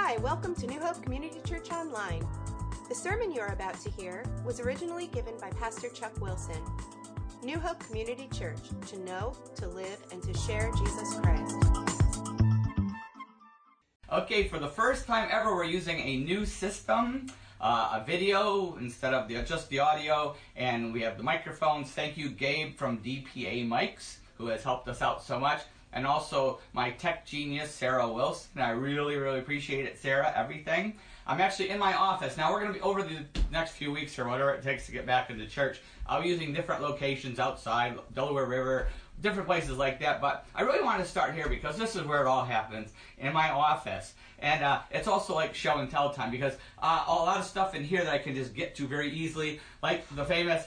Hi, welcome to New Hope Community Church Online. The sermon you are about to hear was originally given by Pastor Chuck Wilson. New Hope Community Church, to know, to live, and to share Jesus Christ. Okay, for the first time ever, we're using a new system, uh, a video instead of the, just the audio, and we have the microphones. Thank you, Gabe from DPA Mics, who has helped us out so much and also my tech genius, Sarah Wilson. I really, really appreciate it, Sarah, everything. I'm actually in my office. Now, we're going to be over the next few weeks or whatever it takes to get back into church. I'll be using different locations outside, Delaware River, different places like that. But I really want to start here because this is where it all happens in my office. And uh, it's also like show and tell time because uh, a lot of stuff in here that I can just get to very easily, like the famous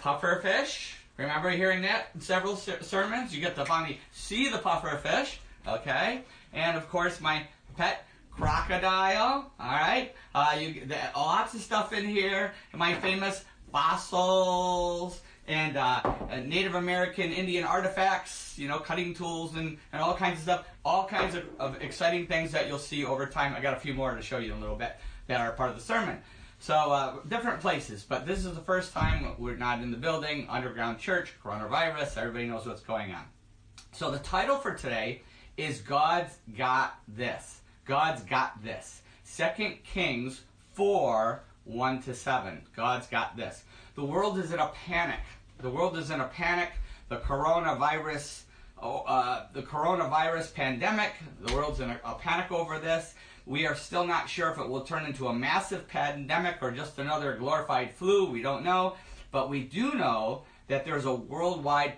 puffer fish Remember hearing that in several sermons? You get to finally see the puffer fish, okay? And of course, my pet crocodile, all right? Uh, you the, lots of stuff in here. My famous fossils and uh, Native American Indian artifacts, you know, cutting tools and, and all kinds of stuff. All kinds of, of exciting things that you'll see over time. I got a few more to show you in a little bit that are part of the sermon. So uh, different places, but this is the first time we're not in the building, underground church, coronavirus, everybody knows what's going on. So the title for today is God's Got This. God's Got This. Second Kings 4, 1 to 7. God's got this. The world is in a panic. The world is in a panic. The coronavirus, oh, uh, the coronavirus pandemic, the world's in a, a panic over this. We are still not sure if it will turn into a massive pandemic or just another glorified flu. We don't know. But we do know that there's a worldwide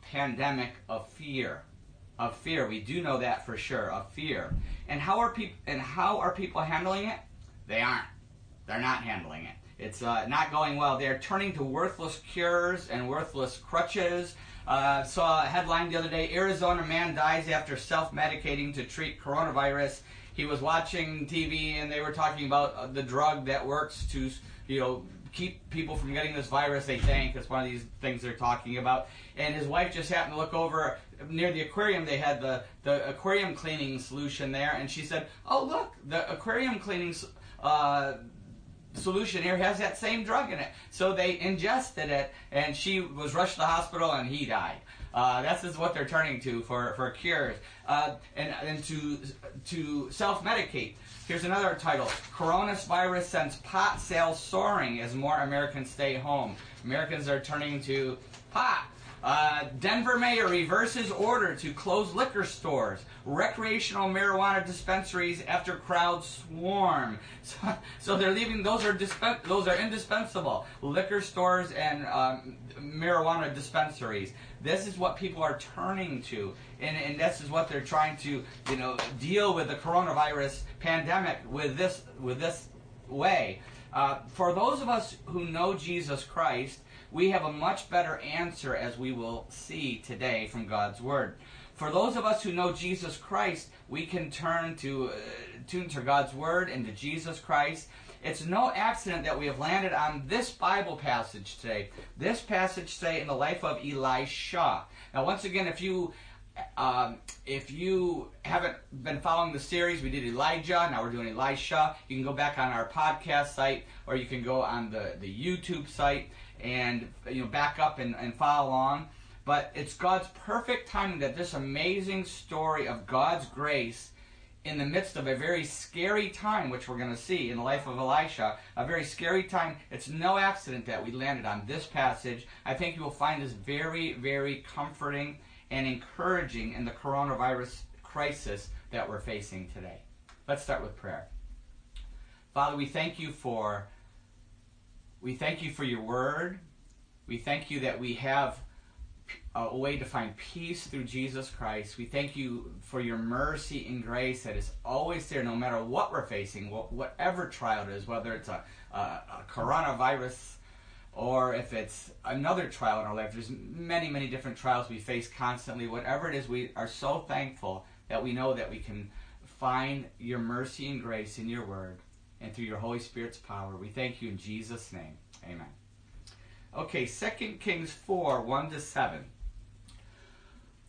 pandemic of fear. Of fear. We do know that for sure. Of fear. And how are people and how are people handling it? They aren't. They're not handling it. It's uh, not going well. They're turning to worthless cures and worthless crutches. Uh, saw a headline the other day Arizona man dies after self medicating to treat coronavirus he was watching TV and they were talking about uh, the drug that works to, you know, keep people from getting this virus, they think. it's one of these things they're talking about. And his wife just happened to look over near the aquarium. They had the, the aquarium cleaning solution there. And she said, Oh, look, the aquarium cleaning uh, solution here has that same drug in it. So they ingested it, and she was rushed to the hospital, and he died. Uh, this is what they're turning to for, for cures uh, and, and to, to self medicate. Here's another title Coronavirus sends pot sales soaring as more Americans stay home. Americans are turning to pot. Uh, Denver mayor reverses order to close liquor stores, recreational marijuana dispensaries after crowds swarm. So, so they're leaving; those are dispen- those are indispensable. Liquor stores and um, marijuana dispensaries. This is what people are turning to, and, and this is what they're trying to, you know, deal with the coronavirus pandemic with this with this way. Uh, for those of us who know Jesus Christ, we have a much better answer as we will see today from God's Word. For those of us who know Jesus Christ, we can turn to uh, tune to God's Word and to Jesus Christ it's no accident that we have landed on this Bible passage today. This passage today in the life of Elisha. Now, once again, if you um, if you haven't been following the series, we did Elijah. Now we're doing Elisha. You can go back on our podcast site, or you can go on the, the YouTube site and you know back up and, and follow along. But it's God's perfect timing that this amazing story of God's grace in the midst of a very scary time, which we're going to see in the life of Elisha, a very scary time. It's no accident that we landed on this passage. I think you will find this very, very comforting and encouraging in the coronavirus crisis that we're facing today. Let's start with prayer. Father, we thank you for we thank you for your word. We thank you that we have a way to find peace through Jesus Christ. We thank you for your mercy and grace that is always there, no matter what we're facing, whatever trial it is, whether it's a, a, a coronavirus or if it's another trial in our life. There's many, many different trials we face constantly. Whatever it is, we are so thankful that we know that we can find your mercy and grace in your word and through your Holy Spirit's power. We thank you in Jesus' name. Amen. Okay, 2 Kings 4 1 to 7.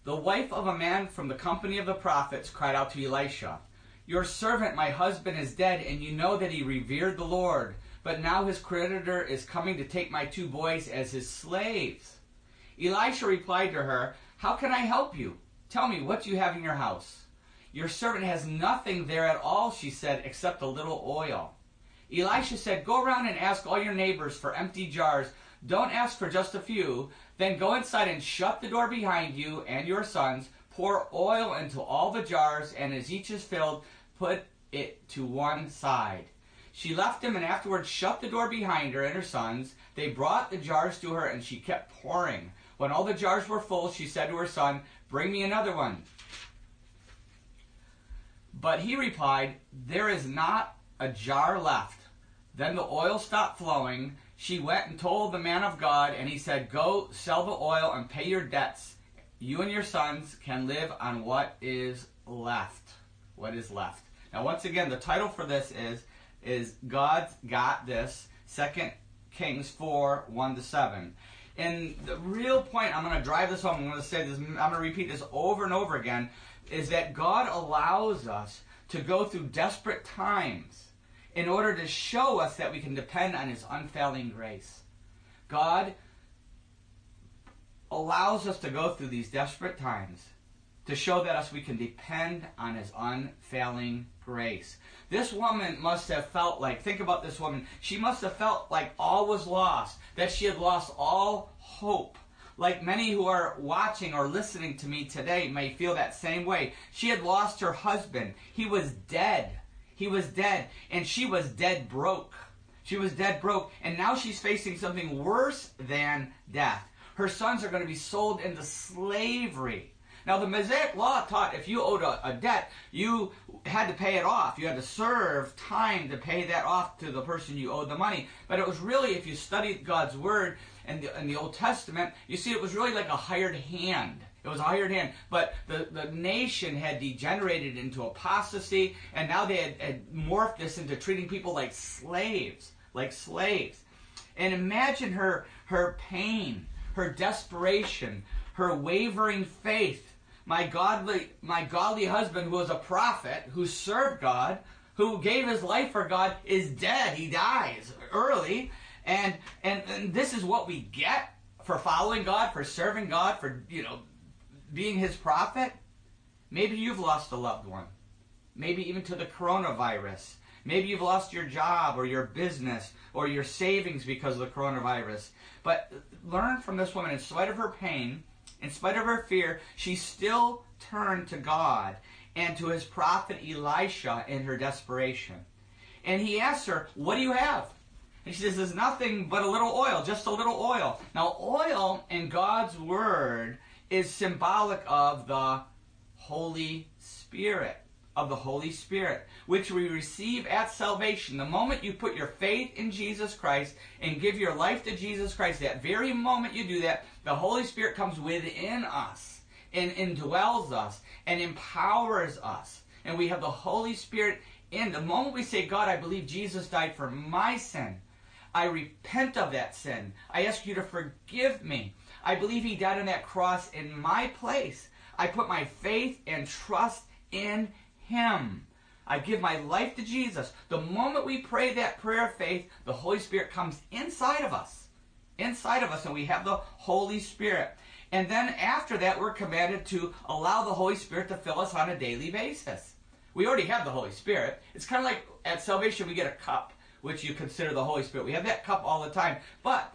The wife of a man from the company of the prophets cried out to Elisha, Your servant, my husband, is dead, and you know that he revered the Lord. But now his creditor is coming to take my two boys as his slaves. Elisha replied to her, How can I help you? Tell me what you have in your house. Your servant has nothing there at all, she said, except a little oil. Elisha said, Go around and ask all your neighbors for empty jars. Don't ask for just a few. Then go inside and shut the door behind you and your sons. Pour oil into all the jars, and as each is filled, put it to one side. She left him and afterwards shut the door behind her and her sons. They brought the jars to her, and she kept pouring. When all the jars were full, she said to her son, Bring me another one. But he replied, There is not a jar left. Then the oil stopped flowing. She went and told the man of God, and he said, Go sell the oil and pay your debts. You and your sons can live on what is left. What is left. Now, once again, the title for this is is God's got this. Second Kings four one to seven. And the real point, I'm going to drive this home. I'm going to say this. I'm going to repeat this over and over again. Is that God allows us to go through desperate times in order to show us that we can depend on His unfailing grace. God allows us to go through these desperate times to show that us we can depend on His unfailing grace. This woman must have felt like, think about this woman, she must have felt like all was lost, that she had lost all hope. Like many who are watching or listening to me today may feel that same way. She had lost her husband. He was dead. He was dead. And she was dead broke. She was dead broke. And now she's facing something worse than death. Her sons are going to be sold into slavery. Now, the Mosaic Law taught if you owed a, a, debt, you had to pay it off. You had to serve time to pay that off to the person you owed the money. But it was really, if you studied God's Word in the, the Old Testament, you see it was really like a hired hand. It was a hired hand. But the, the nation had degenerated into apostasy, and now they had, had morphed this into treating people like slaves. Like slaves. And imagine her, her pain, her desperation, her wavering faith. My godly, my godly husband, who was a prophet, who served God, who gave his life for God, is dead. He dies early. And, and, and this is what we get for following God, for serving God, for, you know, being his prophet, maybe you've lost a loved one. Maybe even to the coronavirus. Maybe you've lost your job or your business or your savings because of the coronavirus. But learn from this woman, in spite of her pain, in spite of her fear, she still turned to God and to his prophet Elisha in her desperation. And he asked her, What do you have? And she says, There's nothing but a little oil, just a little oil. Now, oil in God's word is symbolic of the Holy Spirit. Of the Holy Spirit, which we receive at salvation. The moment you put your faith in Jesus Christ and give your life to Jesus Christ, that very moment you do that, the Holy Spirit comes within us and indwells us and empowers us. And we have the Holy Spirit in. The moment we say, God, I believe Jesus died for my sin, I repent of that sin. I ask you to forgive me. I believe he died on that cross in my place. I put my faith and trust in him. I give my life to Jesus. The moment we pray that prayer of faith, the Holy Spirit comes inside of us. Inside of us, and we have the Holy Spirit. And then after that, we're commanded to allow the Holy Spirit to fill us on a daily basis. We already have the Holy Spirit. It's kind of like at salvation, we get a cup which you consider the Holy Spirit. We have that cup all the time. But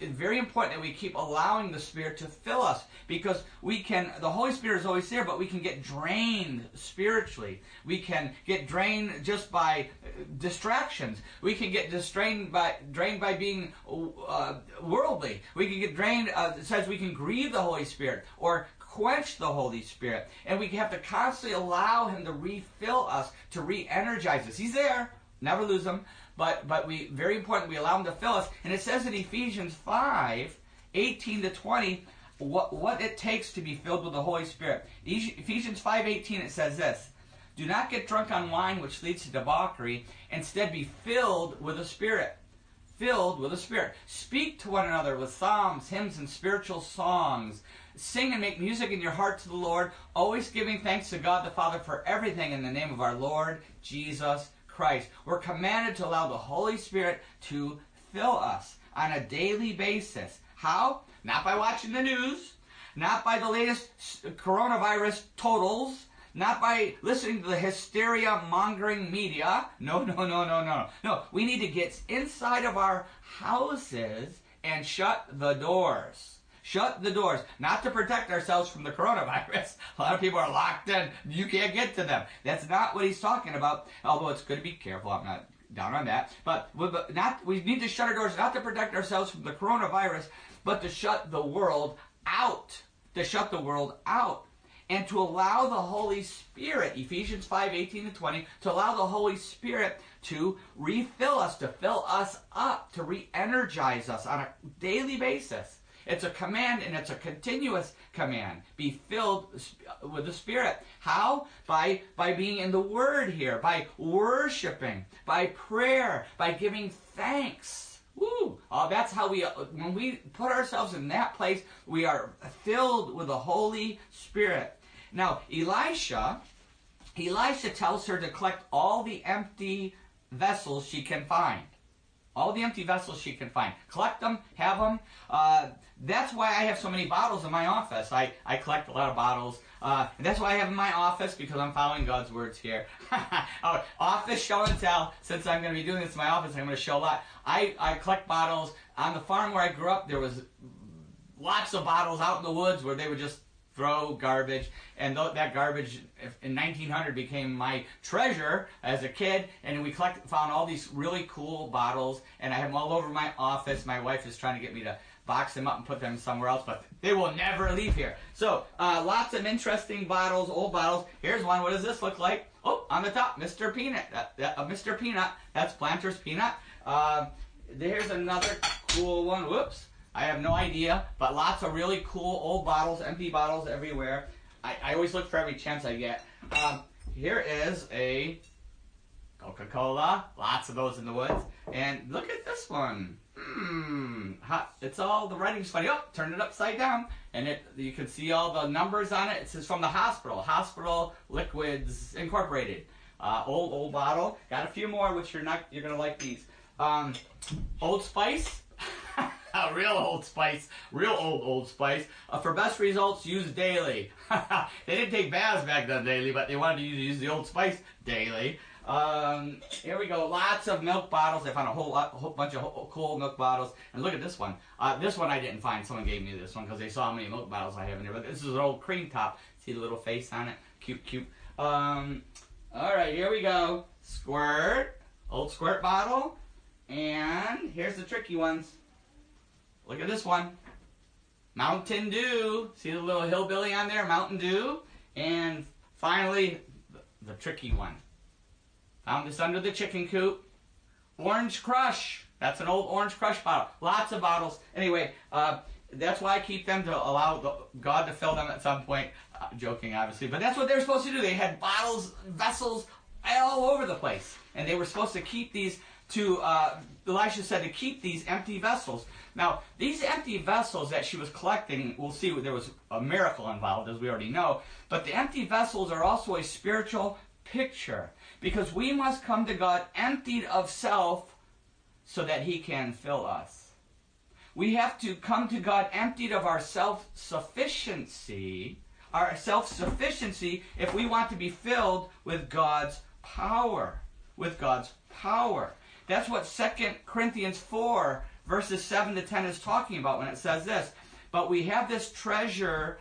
it's very important that we keep allowing the Spirit to fill us because we can, the Holy Spirit is always there, but we can get drained spiritually. We can get drained just by uh, distractions. We can get distrained by, drained by being uh, worldly. We can get drained, uh, it says we can grieve the Holy Spirit or quench the Holy Spirit. And we have to constantly allow Him to refill us, to re energize us. He's there. Never lose him but but we very important we allow him to fill us. And it says in Ephesians 5, 18 to 20, what, what it takes to be filled with the Holy Spirit. Ephesians 5, 18, it says this. Do not get drunk on wine which leads to debauchery. Instead, be filled with the Spirit. filled with the Spirit. Speak to one another with psalms, hymns, and spiritual songs. Sing and make music in your heart to the Lord, always giving thanks to God the Father for everything in the name of our Lord Jesus Christ. We're commanded to allow the Holy Spirit to fill us on a daily basis. How? Not by watching the news, not by the latest coronavirus totals, not by listening to the hysteria mongering media. No, no, no, no, no. No, we need to get inside of our houses and shut the doors. Shut the doors, not to protect ourselves from the coronavirus. A lot of people are locked in. You can't get to them. That's not what he's talking about. Although it's good to be careful. I'm not down on that. But, not we need to shut our doors not to protect ourselves from the coronavirus, but to shut the world out. To shut the world out and to allow the Holy Spirit, Ephesians 5 18 and 20, to allow the Holy Spirit to refill us, to fill us up, to re energize us on a daily basis. It's a command and it's a continuous command. Be filled with the Spirit. How? By, by being in the Word here, by worshiping, by prayer, by giving thanks. Woo! Uh, that's how we, when we put ourselves in that place, we are filled with the Holy Spirit. Now, Elisha, Elisha tells her to collect all the empty vessels she can find. All the empty vessels she can find. Collect them, have them. Uh, that's why I have so many bottles in my office. I, I collect a lot of bottles. Uh, that's why I have in my office because I'm following God's words here. oh, office show and tell. Since I'm going to be doing this in my office, I'm going to show a lot. I, I collect bottles. On the farm where I grew up, there was lots of bottles out in the woods where they would just throw garbage, and th- that garbage in 1900 became my treasure as a kid. And we collect, found all these really cool bottles, and I have them all over my office. My wife is trying to get me to box them up and put them somewhere else, but they will never leave here. So uh, lots of interesting bottles, old bottles. Here's one. What does this look like? Oh, on the top, Mr. Peanut. That, that, uh, Mr. Peanut. That's Planters Peanut. Uh, there's another cool one. Whoops. I have no idea, but lots of really cool old bottles, empty bottles everywhere. I, I always look for every chance I get. Um, here is a Coca-Cola. Lots of those in the woods. And look at this one. Hmm. It's all the writing's funny. Oh, turn it upside down, and it you can see all the numbers on it. It says from the hospital, Hospital Liquids Incorporated. Uh, old old bottle. Got a few more, which you're not you're gonna like these. Um, Old Spice. real Old Spice, real old Old Spice. Uh, for best results, use daily. they didn't take baths back then daily, but they wanted to use, use the Old Spice daily. Um, here we go. Lots of milk bottles. I found a whole, lot, a whole bunch of cool milk bottles. And look at this one. Uh, this one I didn't find. Someone gave me this one because they saw how many milk bottles I have in here. But this is an old cream top. See the little face on it? Cute, cute. Um, all right, here we go. Squirt. Old squirt bottle. And here's the tricky ones. Look at this one. Mountain Dew. See the little hillbilly on there? Mountain Dew. And finally, the, tricky one. Found this under the chicken coop. Orange Crush. That's an old Orange Crush bottle. Lots of bottles. Anyway, uh, that's why I keep them to allow the, God to fill them at some point. Uh, joking, obviously, but that's what they're supposed to do. They had bottles, vessels all over the place, and they were supposed to keep these to. Uh, Elisha said to keep these empty vessels. Now, these empty vessels that she was collecting, we'll see there was a miracle involved, as we already know, but the empty vessels are also a spiritual picture because we must come to God emptied of self so that He can fill us. We have to come to God emptied of our self sufficiency, our self sufficiency, if we want to be filled with God's power. With God's power. That's what 2 Corinthians 4 verses 7 to 10 is talking about when it says this. But we have this treasure,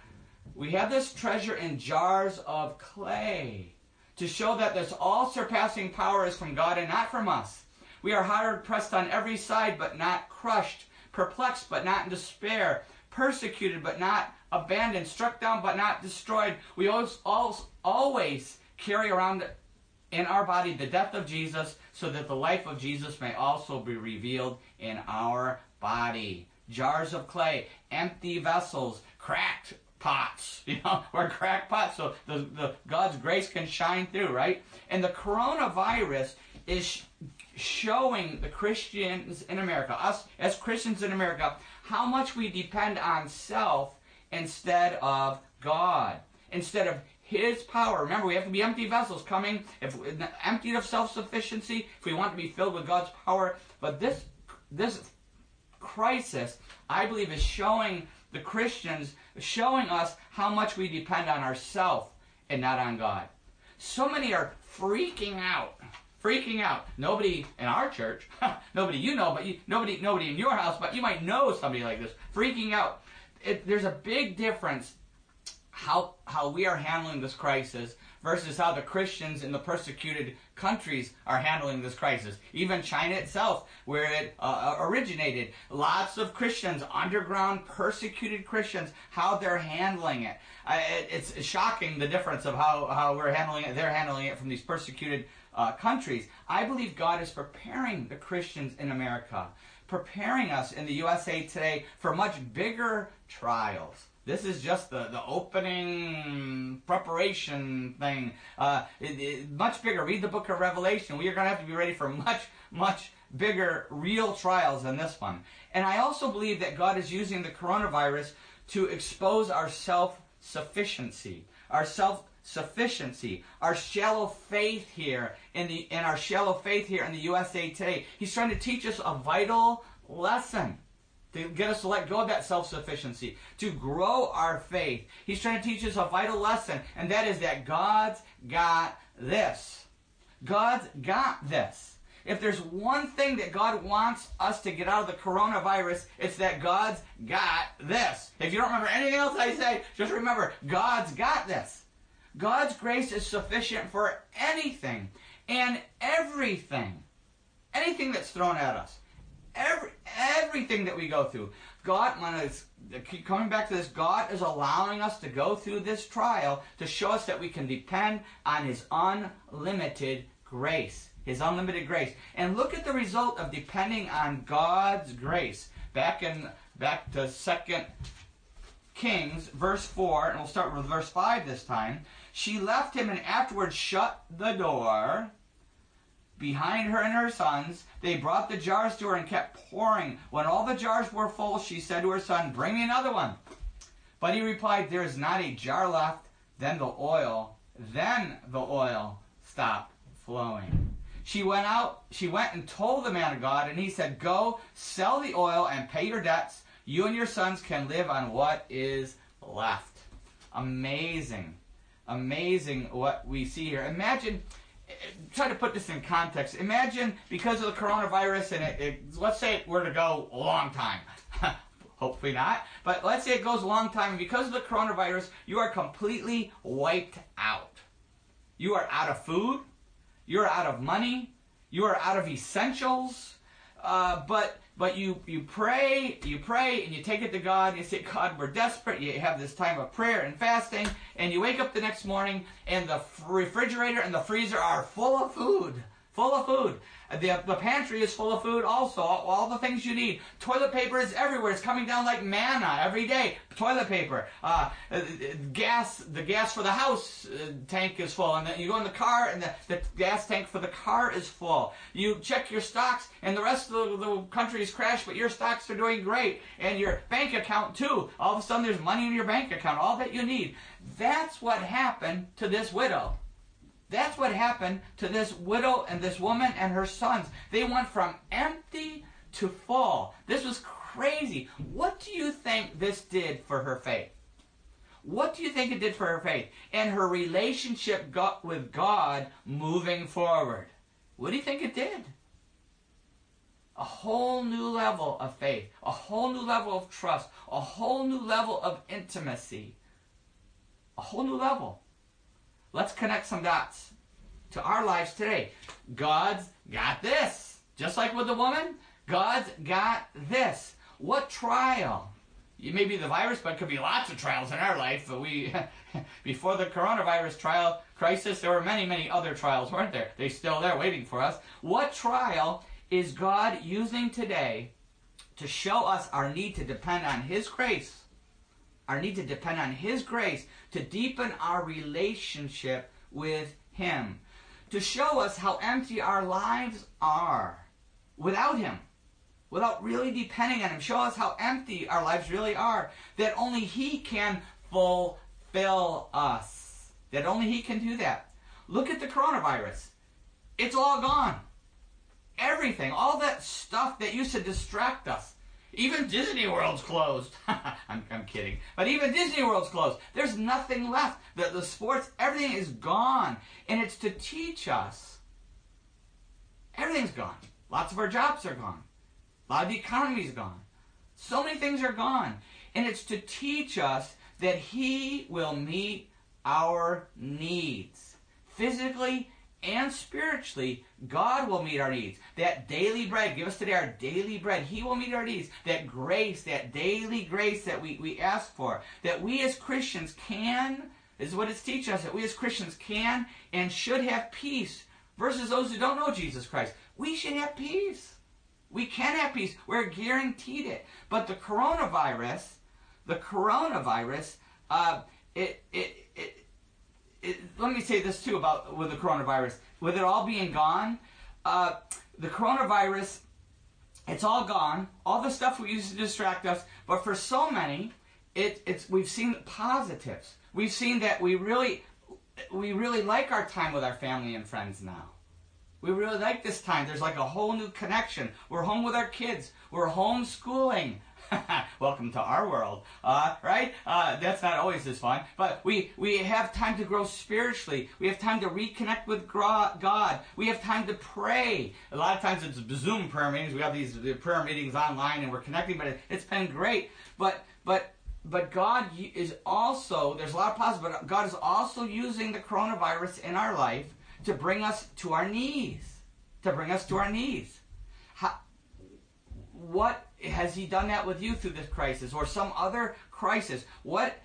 we have this treasure in jars of clay to show that this all surpassing power is from God and not from us. We are hard pressed on every side, but not crushed, perplexed, but not in despair, persecuted, but not abandoned, struck down, but not destroyed. We always, always carry around in our body the death of Jesus so that the life of Jesus may also be revealed in our body. Jars of clay, empty vessels, cracked, pots, you know, we're crackpots, so the, the God's grace can shine through, right? And the coronavirus is sh- showing the Christians in America, us as Christians in America, how much we depend on self instead of God, instead of His power. Remember, we have to be empty vessels, coming if emptied of self-sufficiency, if we want to be filled with God's power. But this this crisis, I believe, is showing the Christians, showing us how much we depend on ourselves and not on God. So many are freaking out freaking out. Nobody in our church, nobody you know, but you, nobody, nobody in your house, but you might know somebody like this, freaking out. It, there's a big difference how how we are handling this crisis versus how the Christians in the persecuted countries are handling this crisis. Even China itself, where it uh, originated, lots of Christians, underground persecuted Christians, how they're handling it. Uh, it it's shocking the difference of how, how we're handling it. They're handling it from these persecuted uh, countries. I believe God is preparing the Christians in America, preparing us in the USA today for much bigger trials. This is just the, the opening preparation thing. Uh, it, it, much bigger. Read the book of Revelation. We are going to have to be ready for much, much bigger, real trials than this one. And I also believe that God is using the coronavirus to expose our self sufficiency, our self sufficiency, our shallow faith here in the in our shallow faith here in the USA today. He's trying to teach us a vital lesson to get us to let go of that self-sufficiency, to grow our faith. He's trying to teach us a vital lesson, and that is that God's got this. God's got this. If there's one thing that God wants us to get out of the coronavirus, it's that God's got this. If you don't remember anything else I say, just remember God's got this. God's grace is sufficient for anything and everything. Anything that's thrown at us. Every, everything that we go through. God, when it's, keep coming back to this, God is allowing us to go through this trial to show us that we can depend on His unlimited grace. His unlimited grace. And look at the result of depending on God's grace. Back in back to second Kings, verse 4, and we'll start with verse 5 this time. She left him and afterwards shut the door behind her and her sons. They brought the jars to her and kept pouring. When all the jars were full, she said to her son, Bring me another one. But he replied, There is not a jar left. Then the oil, then the oil stopped flowing. She went out, she went and told the man of God, and he said, Go, sell the oil and pay your debts. You and your sons can live on what is left. Amazing amazing what we see here. Imagine, try to put this in context. Imagine because of the coronavirus, and it, it, let's say it were to go a long time. Hopefully not. But let's say it goes a long time, because of the coronavirus, you are completely wiped out. You are out of food. You're out of money. You are out of essentials. Uh, but but you, you pray, you pray, and you take it to God, and you say, God, we're desperate. You have this time of prayer and fasting, and you wake up the next morning, and the refrigerator and the freezer are full of food. Full of food. The, the pantry is full of food also, all, the things you need. Toilet paper is everywhere. It's coming down like manna every day. Toilet paper. Uh, gas, the gas for the house uh, tank is full. And you go in the car and the, the gas tank for the car is full. You check your stocks and the rest of the, the country is crashed, but your stocks are doing great. And your bank account too. All of a sudden there's money in your bank account, all that you need. That's what happened to this widow. That's what happened to this widow and this woman and her sons. They went from empty to full. This was crazy. What do you think this did for her faith? What do you think it did for her faith and her relationship got with God moving forward? What do you think it did? A whole new level of faith, a whole new level of trust, a whole new level of intimacy. A whole new level. Let's connect some dots to our lives today. God's got this. Just like with the woman, God's got this. What trial? It may be the virus, but it could be lots of trials in our life. But we, before the coronavirus trial crisis, there were many, many other trials, weren't there? They're still there waiting for us. What trial is God using today to show us our need to depend on His grace our need to depend on His grace to deepen our relationship with Him, to show us how empty our lives are without Him, without really depending on Him. Show us how empty our lives really are, that only He can fulfill us, that only He can do that. Look at the coronavirus. It's all gone. Everything, all that stuff that used to distract us. Even Disney World's closed. I'm, I'm kidding. But even Disney World's closed. There's nothing left. The, the sports, everything is gone. And it's to teach us. Everything's gone. Lots of our jobs are gone. A lot of the economy's gone. So many things are gone. And it's to teach us that He will meet our needs. Physically and spiritually, God will meet our needs. That daily bread, give us today our daily bread. He will meet our needs. That grace, that daily grace that we, we ask for, that we as Christians can, is what it's teaching us, that we as Christians can and should have peace versus those who don't know Jesus Christ. We should have peace. We can have peace. We're guaranteed it. But the coronavirus, the coronavirus, uh, it, it, it, let me say this too about with the coronavirus. With it all being gone, uh, the coronavirus, it's all gone. All the stuff we used to distract us, but for so many, it, it's we've seen positives. We've seen that we really, we really like our time with our family and friends now. We really like this time. There's like a whole new connection. We're home with our kids. We're homeschooling. Welcome to our world, uh, right? Uh, that's not always as fun, but we we have time to grow spiritually. We have time to reconnect with God. We have time to pray. A lot of times it's Zoom prayer meetings. We have these prayer meetings online, and we're connecting. But it's been great. But but but God is also there's a lot of positives, but God is also using the coronavirus in our life to bring us to our knees, to bring us to our knees. How, what has He done that with you through this crisis or some other crisis? What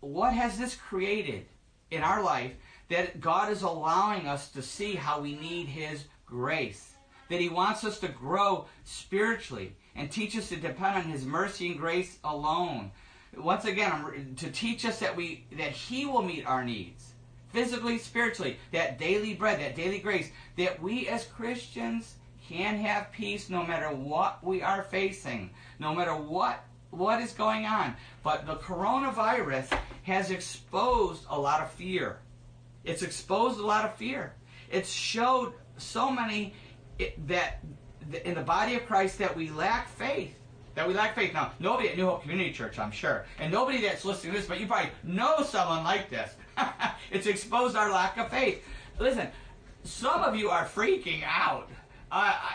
what has this created in our life that God is allowing us to see how we need His grace? That He wants us to grow spiritually and teach us to depend on His mercy and grace alone. Once again, to teach us that we that He will meet our needs physically, spiritually, that daily bread, that daily grace, that we as Christians can have peace no matter what we are facing, no matter what what is going on. But the coronavirus has exposed a lot of fear. It's exposed a lot of fear. It's showed so many that in the body of Christ that we lack faith. That we lack faith. Now, nobody at New Hope Community Church, I'm sure, and nobody that's listening to this, but you probably know someone like this. it's exposed our lack of faith. Listen, some of you are freaking out.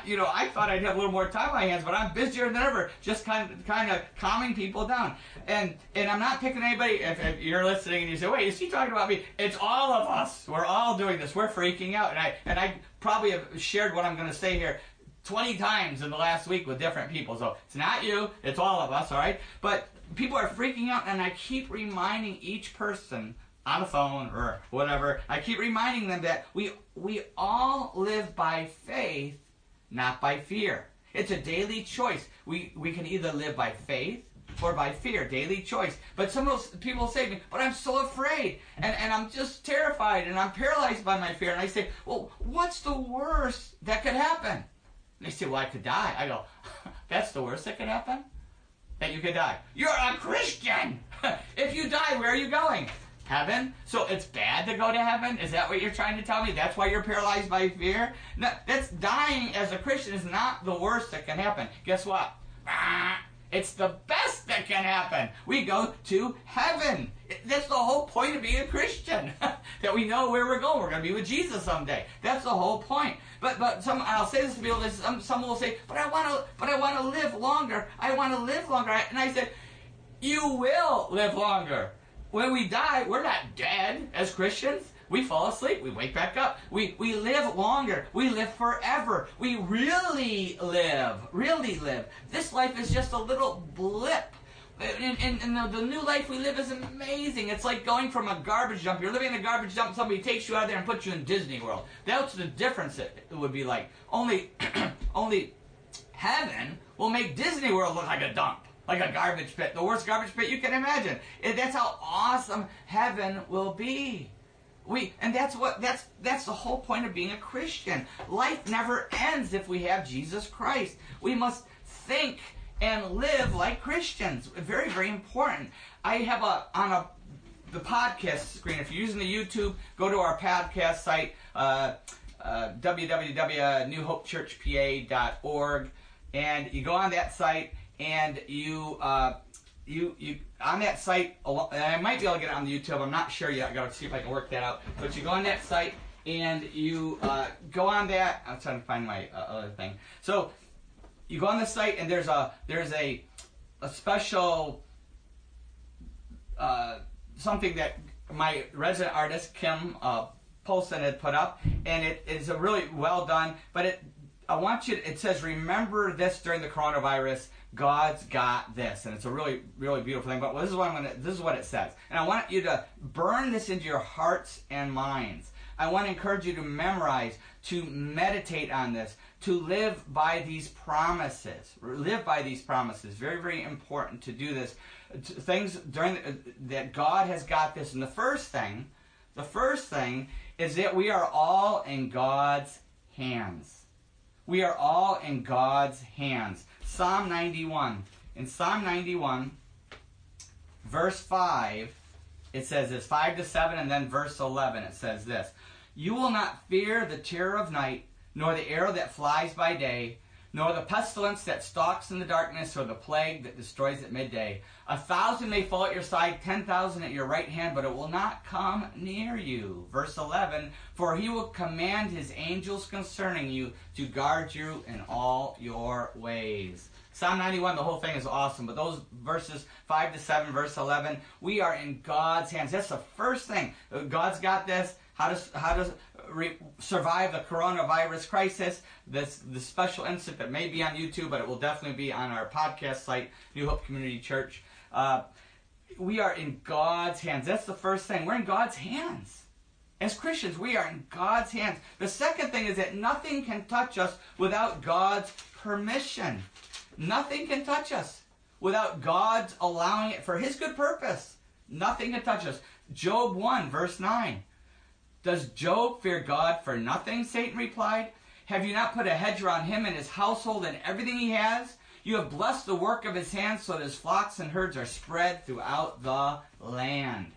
You know, I thought I'd have a little more time on my hands, but I'm busier than ever, just kind of, kind of calming people down. And and I'm not picking anybody. If, if, you're listening and you say, "Wait, is he talking about me?" It's all of us. We're all doing this. We're freaking out, and I and I probably have shared what I'm going to say here 20 times in the last week with different people. So it's not you, it's all of us, all right? But people are freaking out, and I keep reminding each person on the phone or whatever, I keep reminding them that we we all live by faith, not by fear. It's a daily choice. We we can either live by faith or by fear, daily choice. But some of those people say to me, but I'm so afraid and, and I'm just terrified and I'm paralyzed by my fear. And I say, well, what's the worst that could happen? And they say, well, I could die. I go, that's the worst that could happen? That you could die. You're a Christian! if you die, where are you going? Heaven. So it's bad to go to heaven? Is that what you're trying to tell me? That's why you're paralyzed by fear? No, that's dying as a Christian is not the worst that can happen. Guess what? Ah, it's the best that can happen. We go to heaven. That's the whole point of being a Christian. that we know where we're going. We're going to be with Jesus someday. That's the whole point. But but some I'll say this to people. Some some will say, but I want to but I want to live longer. I want to live longer. And I said, you will live longer when we die, we're not dead as Christians. We fall asleep. We wake back up. We, we live longer. We live forever. We really live. Really live. This life is just a little blip. And, and, and the, the, new life we live is amazing. It's like going from a garbage dump. You're living in a garbage dump, somebody takes you out of there and puts you in Disney World. That's the difference it, it would be like. Only, only heaven will make Disney World look like a dump. Like a garbage pit, the worst garbage pit you can imagine. And that's how awesome heaven will be. We and that's what that's that's the whole point of being a Christian. Life never ends if we have Jesus Christ. We must think and live like Christians. Very very important. I have a on a the podcast screen. If you're using the YouTube, go to our podcast site, uh, uh, www.newhopechurchpa.org, and you go on that site and you uh, you you on that site. I might be able to get it on the YouTube. I'm not sure yet. I got to see if I can work that out. But you go on that site and you uh, go on that. I'm trying to find my uh, other thing. So you go on the site and there's a there's a a special uh, something that my resident artist Kim uh, Polson had put up, and it is a really well done. But it, I want you. To, it says, "Remember this during the coronavirus. God's got this," and it's a really, really beautiful thing. But this is what I'm to. This is what it says, and I want you to burn this into your hearts and minds. I want to encourage you to memorize, to meditate on this, to live by these promises. Live by these promises. Very, very important to do this. Things during the, that God has got this. And the first thing, the first thing is that we are all in God's hands. We are all in God's hands. Psalm 91. In Psalm 91, verse 5, it says this 5 to 7, and then verse 11, it says this You will not fear the terror of night, nor the arrow that flies by day, nor the pestilence that stalks in the darkness, or the plague that destroys at midday. A thousand may fall at your side, ten thousand at your right hand, but it will not come near you. Verse 11 For he will command his angels concerning you to guard you in all your ways. Psalm 91, the whole thing is awesome, but those verses 5 to 7, verse 11, we are in God's hands. That's the first thing. God's got this. How does, how does re- survive the coronavirus crisis. This the special incident may be on YouTube, but it will definitely be on our podcast site, New Hope Community Church. Uh, we are in God's hands. That's the first thing. We're in God's hands. As Christians, we are in God's hands. The second thing is that nothing can touch us without God's permission. Nothing can touch us without God's allowing it for His good purpose. Nothing can touch us. Job 1, verse 9. Does Job fear God for nothing? Satan replied. Have you not put a hedge around him and his household and everything he has? You have blessed the work of his hands so that his flocks and herds are spread throughout the land.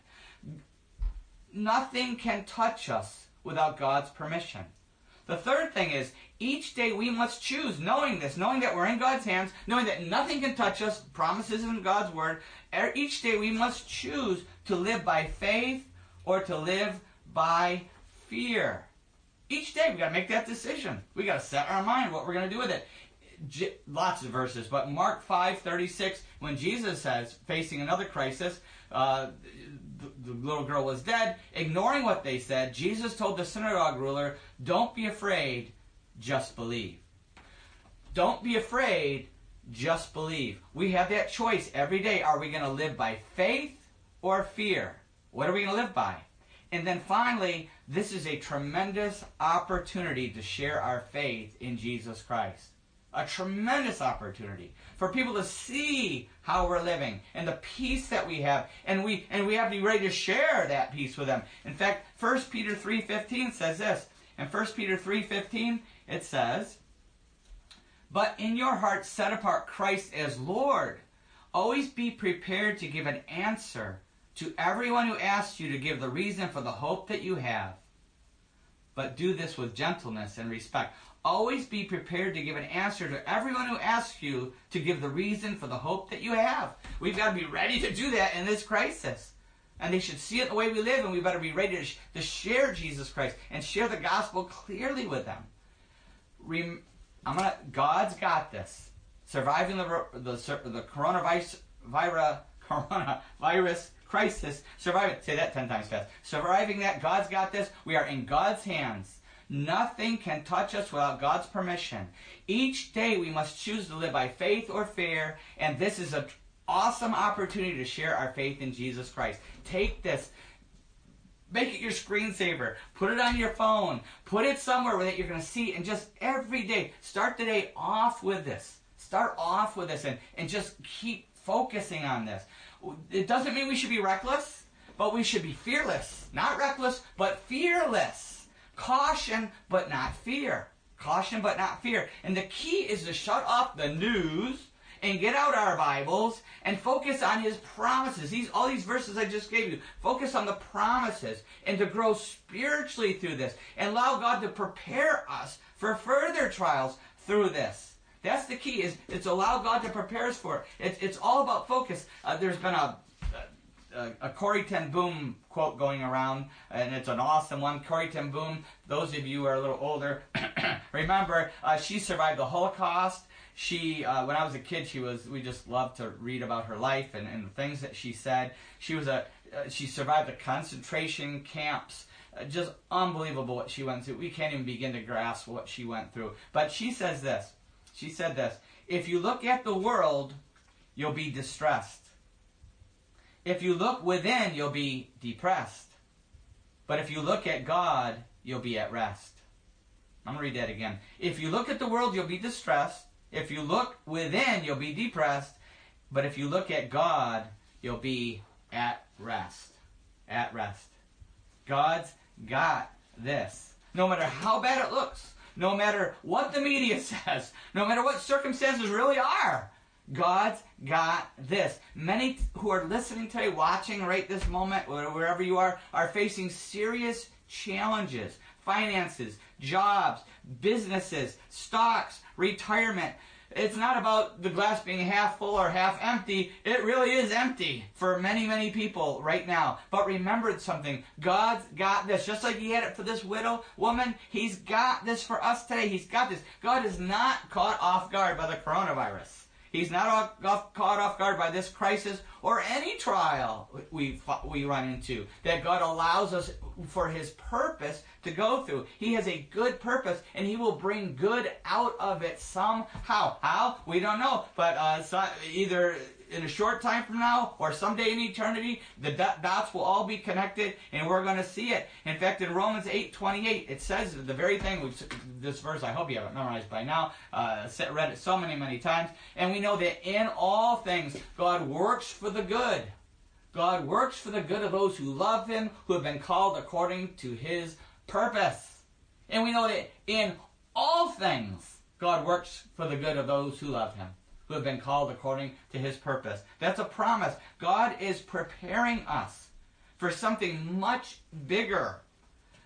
Nothing can touch us without God's permission. The third thing is each day we must choose, knowing this, knowing that we're in God's hands, knowing that nothing can touch us, promises in God's word. Er, each day we must choose to live by faith or to live by fear. Each day we got to make that decision. We got to set our mind what we're going to do with it. J- lots of verses, but Mark 5:36, when Jesus says, facing another crisis, uh, the, the little girl was dead, ignoring what they said, Jesus told the synagogue ruler, "Don't be afraid, just believe." Don't be afraid, just believe. We have that choice every day. Are we going to live by faith or fear? What are we going to live by? And then finally, this is a tremendous opportunity to share our faith in Jesus Christ. A tremendous opportunity for people to see how we're living and the peace that we have. And we and we have to be ready to share that peace with them. In fact, 1 Peter 3.15 says this. In 1 Peter 3.15, it says, But in your heart set apart Christ as Lord. Always be prepared to give an answer to everyone who asks you to give the reason for the hope that you have. But do this with gentleness and respect. Always be prepared to give an answer to everyone who asks you to give the reason for the hope that you have. We've got to be ready to do that in this crisis. And they should see it the way we live, and we better be ready to, sh- to share Jesus Christ and share the gospel clearly with them. Rem- I'm gonna. God's got this. Surviving the the, the coronavirus virus, coronavirus crisis, surviving, say that 10 times fast. Surviving that, God's got this. We are in God's hands. Nothing can touch us without God's permission. Each day we must choose to live by faith or fear, and this is an awesome opportunity to share our faith in Jesus Christ. Take this. Make it your screensaver. Put it on your phone. Put it somewhere that you're going to see, and just every day, start the day off with this. Start off with this, and, and just keep focusing on this. It doesn't mean we should be reckless, but we should be fearless. Not reckless, but fearless. Caution, but not fear. Caution, but not fear. And the key is to shut off the news and get out our Bibles and focus on His promises. These, all these verses I just gave you, focus on the promises and to grow spiritually through this and allow God to prepare us for further trials through this. That's the key. Is it's allow God to prepare us for it. It's, it's all about focus. Uh, there's been a, a, a ten Boom quote going around, and it's an awesome one. Corrie ten Boom. Those of you who are a little older, remember uh, she survived the Holocaust she uh, when I was a kid, she was we just loved to read about her life and, and the things that she said. She was a uh, she survived the concentration camps. Uh, just unbelievable what she went through. We can't even begin to grasp what she went through. But she says this. She said this. If you look at the world, you'll be distressed. If you look within, you'll be depressed. But if you look at God, you'll be at rest. I'm going to read that again. If you look at the world, you'll be distressed. If you look within, you'll be depressed. But if you look at God, you'll be at rest. At rest. God's got this. No matter how bad it looks, no matter what the media says, no matter what circumstances really are, God's got this. Many who are listening today, watching right this moment, wherever you are, are facing serious challenges finances, jobs, businesses, stocks, retirement. It's not about the glass being half full or half empty. It really is empty for many, many people right now. But remember something. God's got this. Just like He had it for this widow woman, He's got this for us today. He's got this. God is not caught off guard by the coronavirus. He's not off, caught off guard by this crisis or any trial we, we run into that God allows us for His purpose to go through. He has a good purpose and He will bring good out of it somehow. How? We don't know. But uh, so either in a short time from now or someday in eternity, the dots will all be connected and we're going to see it. In fact, in Romans 8 28, it says the very thing, this verse, I hope you have it memorized by now, uh, read it so many, many times. And we know that in all things, God works for the good. God works for the good of those who love Him, who have been called according to His purpose. And we know that in all things, God works for the good of those who love Him who have been called according to his purpose. That's a promise. God is preparing us for something much bigger.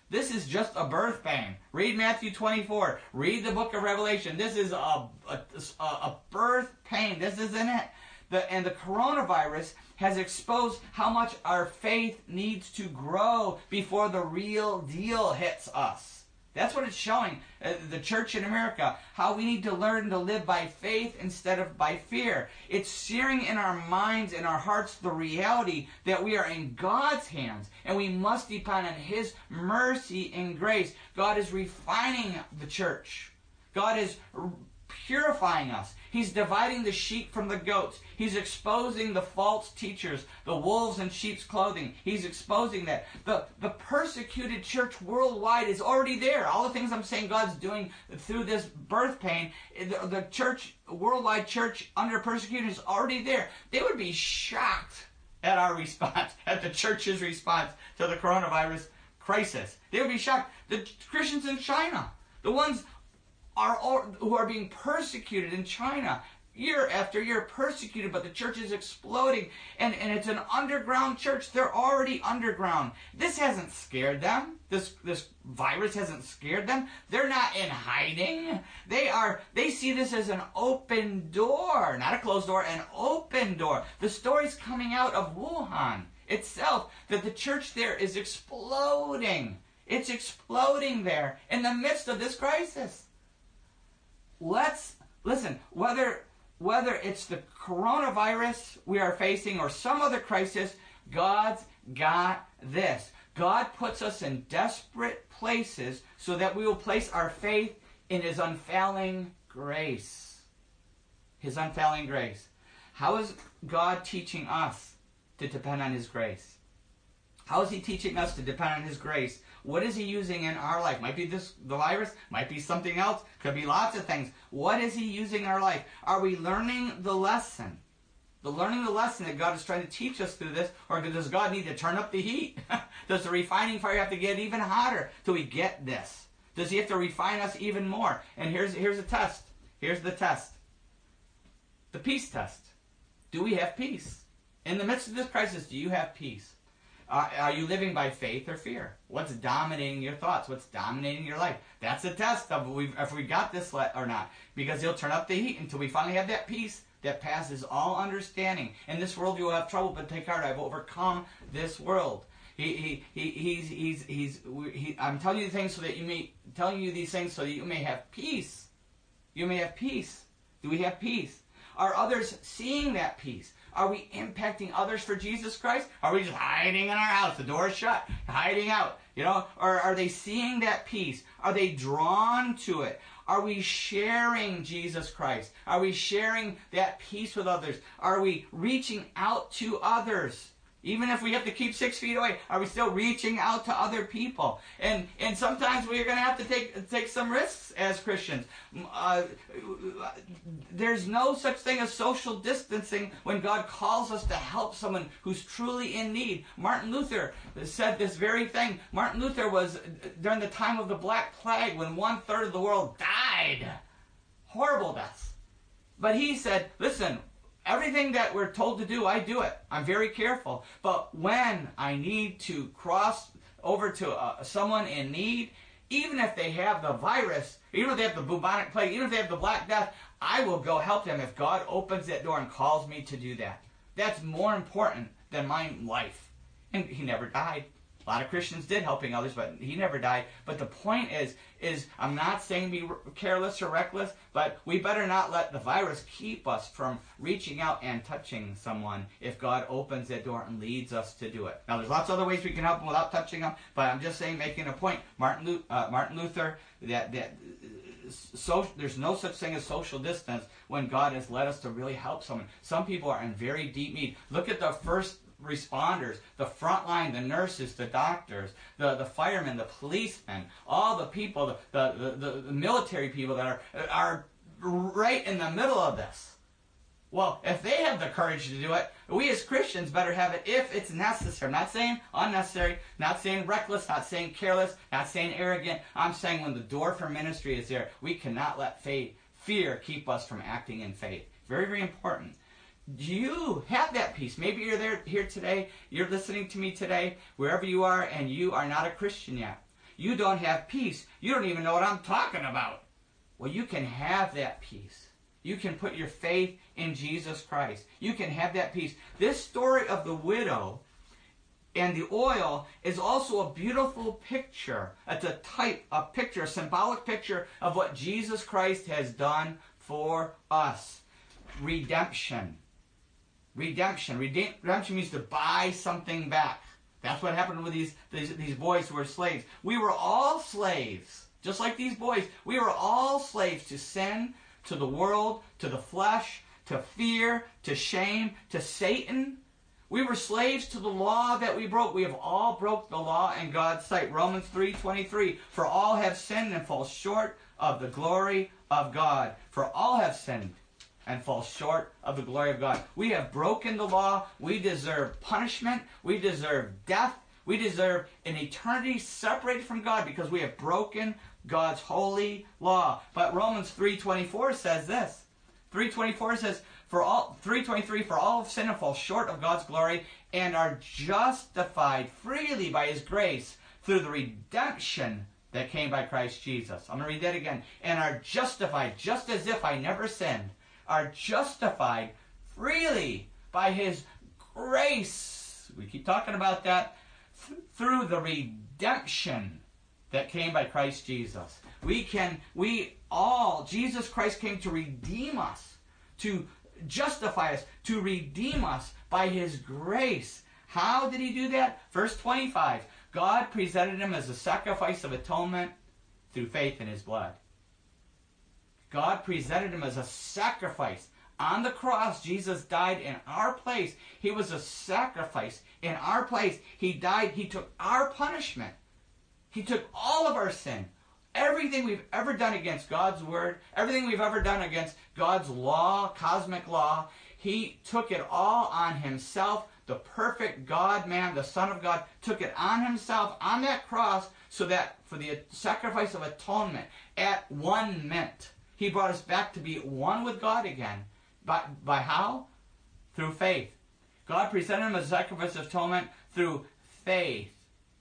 This is just a birth pain. Read Matthew 24. Read the book of Revelation. This is a, a, a birth pain. This isn't it. The, and the coronavirus has exposed how much our faith needs to grow before the real deal hits us. That's what it's showing uh, the church in America, how we need to learn to live by faith instead of by fear. It's searing in our minds and our hearts the reality that we are in God's hands and we must depend on His mercy and grace. God is refining the church. God is purifying us. He's dividing the sheep from the goats. He's exposing the false teachers, the wolves in sheep's clothing. He's exposing that. The, the persecuted church worldwide is already there. All the things I'm saying God's doing through this birth pain, the, the church, worldwide church under persecution is already there. They would be shocked at our response, at the church's response to the coronavirus crisis. They would be shocked. The Christians in China, the ones are who are being persecuted in China year after year persecuted but the church is exploding. And, and it's an underground church. They're already underground. This hasn't scared them. This this virus hasn't scared them. They're not in hiding. They are they see this as an open door not a closed door an open door. The story's coming out of wuhan itself that the church there is exploding. It's exploding there in the midst of this crisis let's listen whether whether it's the coronavirus we are facing or some other crisis god's got this. God puts us in desperate places so that we will place our faith in his unfailing grace. His unfailing grace. How is god teaching us to depend on his grace? How is he teaching us to depend on his grace what is he using in our life? Might be this the virus, might be something else, could be lots of things. What is he using in our life? Are we learning the lesson? The learning the lesson that God is trying to teach us through this, or does God need to turn up the heat? does the refining fire have to get even hotter till we get this? Does he have to refine us even more? And here's here's a test. Here's the test. The peace test. Do we have peace? In the midst of this crisis, do you have peace? Uh, are you living by faith or fear? What's dominating your thoughts? What's dominating your life? That's a test of if we got this or not. Because he'll turn up the heat until we finally have that peace that passes all understanding. In this world you will have trouble, but take heart, I've overcome this world. He, he, he, he's, he's, he's, he, I'm telling you things so that you may, telling you these things so that you may have peace. You may have peace. Do we have peace? Are others seeing that peace? Are we impacting others for Jesus Christ? Are we just hiding in our house, the door shut, hiding out? You know, or are they seeing that peace? Are they drawn to it? Are we sharing Jesus Christ? Are we sharing that peace with others? Are we reaching out to others? Even if we have to keep six feet away, are we still reaching out to other people? And and sometimes we're going to have to take take some risks as Christians. Uh, there's no such thing as social distancing when God calls us to help someone who's truly in need. Martin Luther said this very thing. Martin Luther was during the time of the Black Plague when one third of the world died, horrible deaths. But he said, "Listen, Everything that we're told to do, I do it. I'm very careful. But when I need to cross over to uh, someone in need, even if they have the virus, even if they have the bubonic plague, even if they have the Black Death, I will go help them if God opens that door and calls me to do that. That's more important than my life. And he never died. A lot of Christians did helping others, but he never died. But the point is, is I'm not saying be careless or reckless, but we better not let the virus keep us from reaching out and touching someone if God opens that door and leads us to do it. Now, there's lots of other ways we can help them without touching them, but I'm just saying, making a point. Martin, uh, Martin Luther, that that so, there's no such thing as social distance when God has led us to really help someone. Some people are in very deep need. Look at the first responders, the front line, the nurses, the doctors, the, the firemen, the policemen, all the people, the, the, the, the military people that are, are right in the middle of this. Well, if they have the courage to do it, we as Christians better have it if it's necessary. I'm not saying unnecessary, not saying reckless, not saying careless, not saying arrogant. I'm saying when the door for ministry is there, we cannot let faith, fear keep us from acting in faith. Very, very important you have that peace. Maybe you're there here today, you're listening to me today, wherever you are, and you are not a Christian yet. You don't have peace. You don't even know what I'm talking about. Well, you can have that peace. You can put your faith in Jesus Christ. You can have that peace. This story of the widow and the oil is also a beautiful picture. It's a type, a picture, a symbolic picture of what Jesus Christ has done for us. Redemption redemption. Redemption means to buy something back. That's what happened with these, these, these boys who were slaves. We were all slaves, just like these boys. We were all slaves to sin, to the world, to the flesh, to fear, to shame, to Satan. We were slaves to the law that we broke. We have all broke the law in God's sight. Romans 3:23. For all have sinned and fall short of the glory of God. For all have sinned and fall short of the glory of God. We have broken the law. We deserve punishment. We deserve death. We deserve an eternity separated from God because we have broken God's holy law. But Romans 3:24 says this. 3:24 says, "For all 3:23 for all have sinned and fall short of God's glory and are justified freely by his grace through the redemption that came by Christ Jesus." I'm going to read that again. And are justified just as if I never sinned are justified freely by his grace. We keep talking about that through the redemption that came by Christ Jesus. We can, we all, Jesus Christ came to redeem us, to justify us, to redeem us by his grace. How did he do that? Verse 25 God presented him as a sacrifice of atonement through faith in his blood. God presented him as a sacrifice. On the cross, Jesus died in our place. He was a sacrifice in our place. He died. He took our punishment. He took all of our sin. Everything we've ever done against God's word, everything we've ever done against God's law, cosmic law, He took it all on himself. The perfect God man, the Son of God, took it on himself on that cross so that for the sacrifice of atonement at one meant he brought us back to be one with God again. By, by how? Through faith. God presented him as a sacrifice of atonement through faith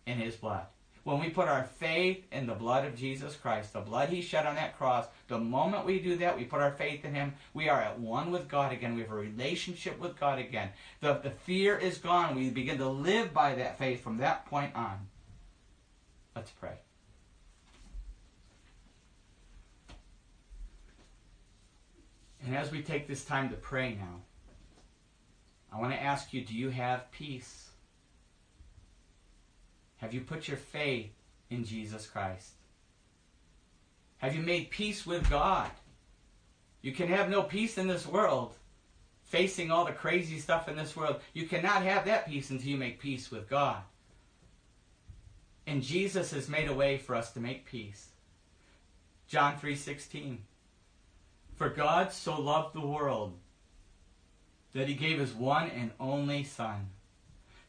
in his blood. When we put our faith in the blood of Jesus Christ, the blood he shed on that cross, the moment we do that, we put our faith in him, we are at one with God again. We have a relationship with God again. The, the fear is gone. We begin to live by that faith from that point on. Let's pray. And as we take this time to pray now, I want to ask you do you have peace? Have you put your faith in Jesus Christ? Have you made peace with God? You can have no peace in this world, facing all the crazy stuff in this world. You cannot have that peace until you make peace with God. And Jesus has made a way for us to make peace. John 3:16 For God so loved the world that he gave his one and only son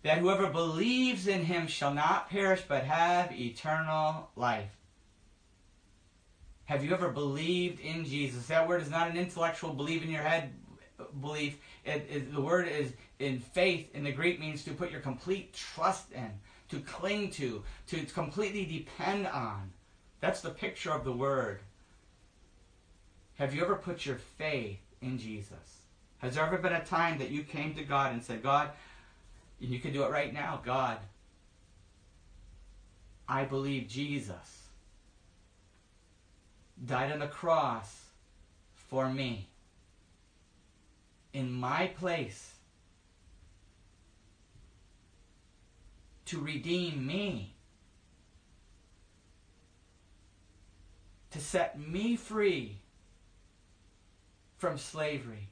that whoever believes in him shall not perish but have eternal life. Have you ever believed in Jesus? That word is not an intellectual believe in your head belief. It, it, the word is in faith in the Greek means to put your complete trust in, to cling to, to completely depend on. That's the picture of the word. Have you ever put your faith in Jesus? Has there ever been a time that you came to God and said, God, and you can do it right now. God, I believe Jesus died on the cross for me in my place to redeem me, to set me free from slavery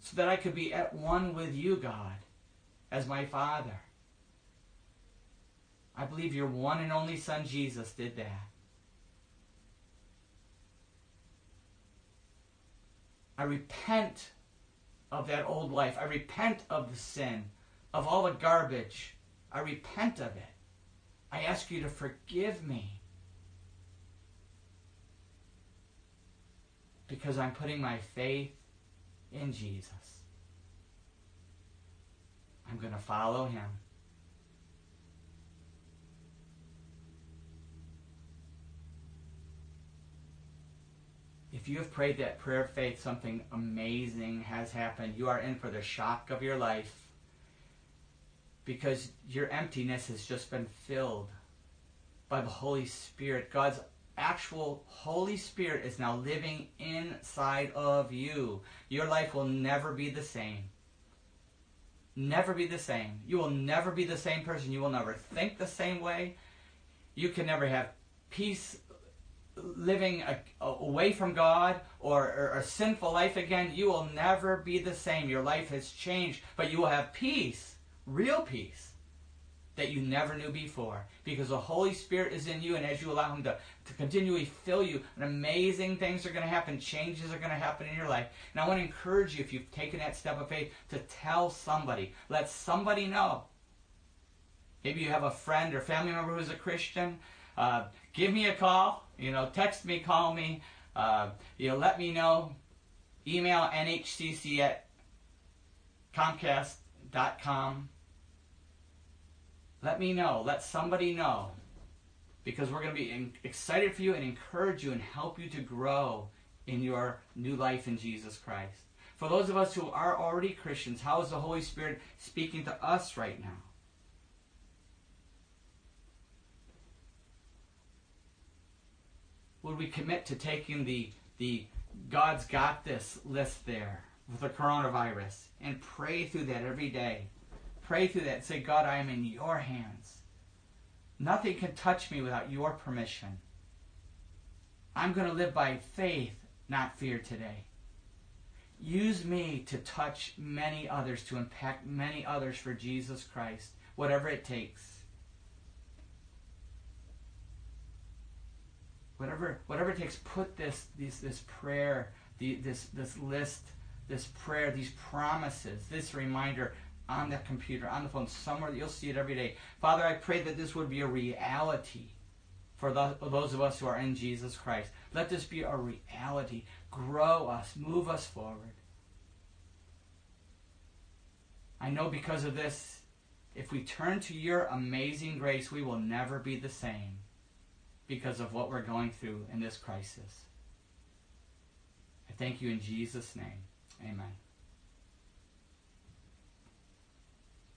so that I could be at one with you, God, as my Father. I believe your one and only Son, Jesus, did that. I repent of that old life. I repent of the sin, of all the garbage. I repent of it. I ask you to forgive me. Because I'm putting my faith in Jesus. I'm going to follow him. If you have prayed that prayer of faith, something amazing has happened. You are in for the shock of your life because your emptiness has just been filled by the Holy Spirit. God's actual Holy Spirit is now living inside of you. Your life will never be the same. Never be the same. You will never be the same person. You will never think the same way. You can never have peace living a, away from God or, or a sinful life again. You will never be the same. Your life has changed, but you will have peace, real peace that you never knew before because the Holy Spirit is in you, and as you allow Him to, to continually fill you, and amazing things are going to happen, changes are going to happen in your life. And I want to encourage you, if you've taken that step of faith, to tell somebody. Let somebody know. Maybe you have a friend or family member who's a Christian. Uh, give me a call. You know, text me, call me. Uh, you know, let me know. Email nhcc at comcast.com let me know. Let somebody know. Because we're going to be excited for you and encourage you and help you to grow in your new life in Jesus Christ. For those of us who are already Christians, how is the Holy Spirit speaking to us right now? Would we commit to taking the, the God's got this list there with the coronavirus and pray through that every day? Pray through that. Say, God, I am in your hands. Nothing can touch me without your permission. I'm going to live by faith, not fear today. Use me to touch many others, to impact many others for Jesus Christ, whatever it takes. Whatever, whatever it takes, put this, this, this prayer, the, this, this list, this prayer, these promises, this reminder on the computer, on the phone, somewhere you'll see it every day. Father, I pray that this would be a reality for those of us who are in Jesus Christ. Let this be a reality. Grow us, move us forward. I know because of this, if we turn to your amazing grace, we will never be the same because of what we're going through in this crisis. I thank you in Jesus' name. Amen.